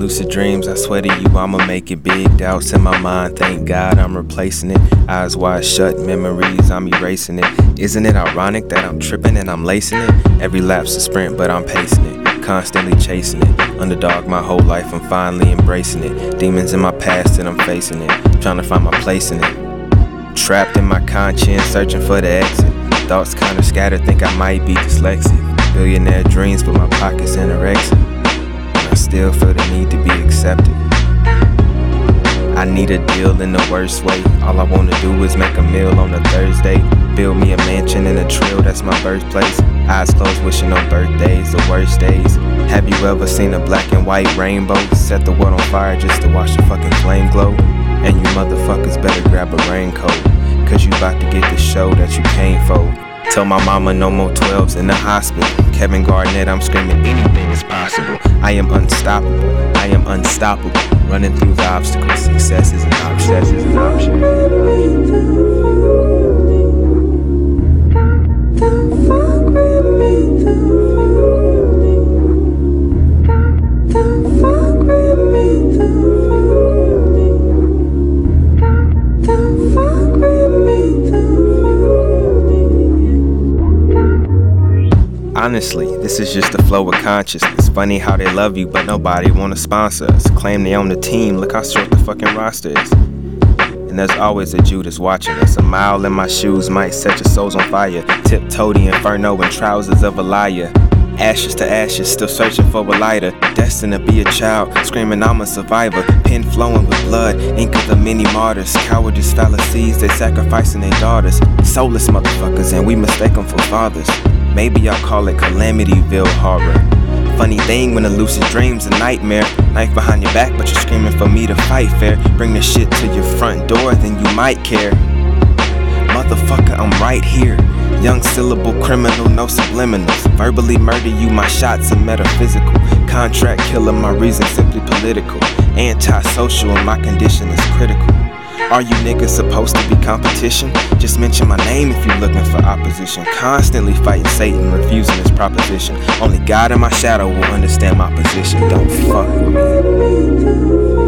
lucid dreams, I swear to you, I'ma make it big. Doubts in my mind, thank God I'm replacing it. Eyes wide shut, memories, I'm erasing it. Isn't it ironic that I'm tripping and I'm lacing it? Every lap's a sprint, but I'm pacing it. Constantly chasing it. Underdog my whole life, I'm finally embracing it. Demons in my past, and I'm facing it. Trying to find my place in it. Trapped in my conscience, searching for the exit. Thoughts kinda scattered, think I might be dyslexic. Billionaire dreams, but my pockets anorexic. Still feel the need to be accepted. I need a deal in the worst way. All I wanna do is make a meal on a Thursday. Build me a mansion in a trail, that's my birthplace. Eyes closed, wishing on birthdays, the worst days. Have you ever seen a black and white rainbow? Set the world on fire just to watch the fucking flame glow. And you motherfuckers better grab a raincoat. Cause you about to get the show that you came for. Tell my mama no more 12s in the hospital. Kevin Garnett, I'm screaming anything is possible. I am unstoppable. I am unstoppable. Running through the obstacles. Success is an option. Honestly, this is just the flow of consciousness. Funny how they love you, but nobody wanna sponsor us. Claim they own the team, look how short the fucking roster is. And there's always a Judas watching us. A mile in my shoes might set your souls on fire. Tiptoe the inferno in trousers of a liar. Ashes to ashes, still searching for a lighter. Destined to be a child, screaming I'm a survivor. Pen flowing with blood, ink of the many martyrs. Cowardice fallacies, they sacrificing their daughters. Soulless motherfuckers, and we mistake them for fathers. Maybe I'll call it Calamityville horror. Funny thing when a lucid dream's a nightmare. Knife behind your back, but you're screaming for me to fight fair. Bring the shit to your front door, then you might care. Motherfucker, I'm right here. Young syllable criminal, no subliminals. Verbally murder you, my shots are metaphysical. Contract killer, my reason simply political. Antisocial, and my condition is critical. Are you niggas supposed to be competition? Just mention my name if you're looking for opposition. Constantly fighting Satan, refusing his proposition. Only God in my shadow will understand my position. Don't fuck with me.